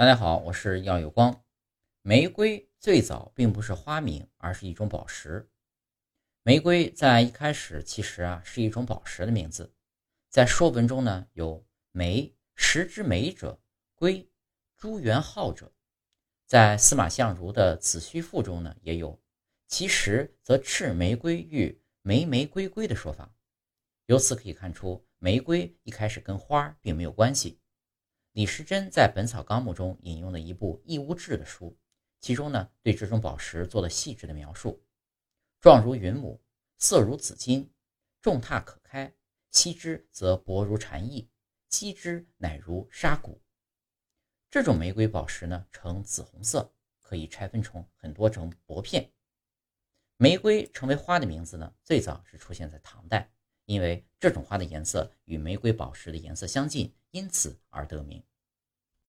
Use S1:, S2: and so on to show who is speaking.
S1: 大家好，我是耀有光。玫瑰最早并不是花名，而是一种宝石。玫瑰在一开始其实啊是一种宝石的名字。在《说文》中呢有“玫，石之玫者，瑰，朱元好者”。在司马相如的《子虚赋》中呢也有“其实则赤玫瑰玉，玫玫瑰瑰”的说法。由此可以看出，玫瑰一开始跟花并没有关系。李时珍在《本草纲目》中引用了一部《异物志》的书，其中呢对这种宝石做了细致的描述：状如云母，色如紫金，重踏可开，吸之则薄如蝉翼，击之乃如沙骨。这种玫瑰宝石呢呈紫红色，可以拆分成很多种薄片。玫瑰成为花的名字呢，最早是出现在唐代，因为这种花的颜色与玫瑰宝石的颜色相近，因此而得名。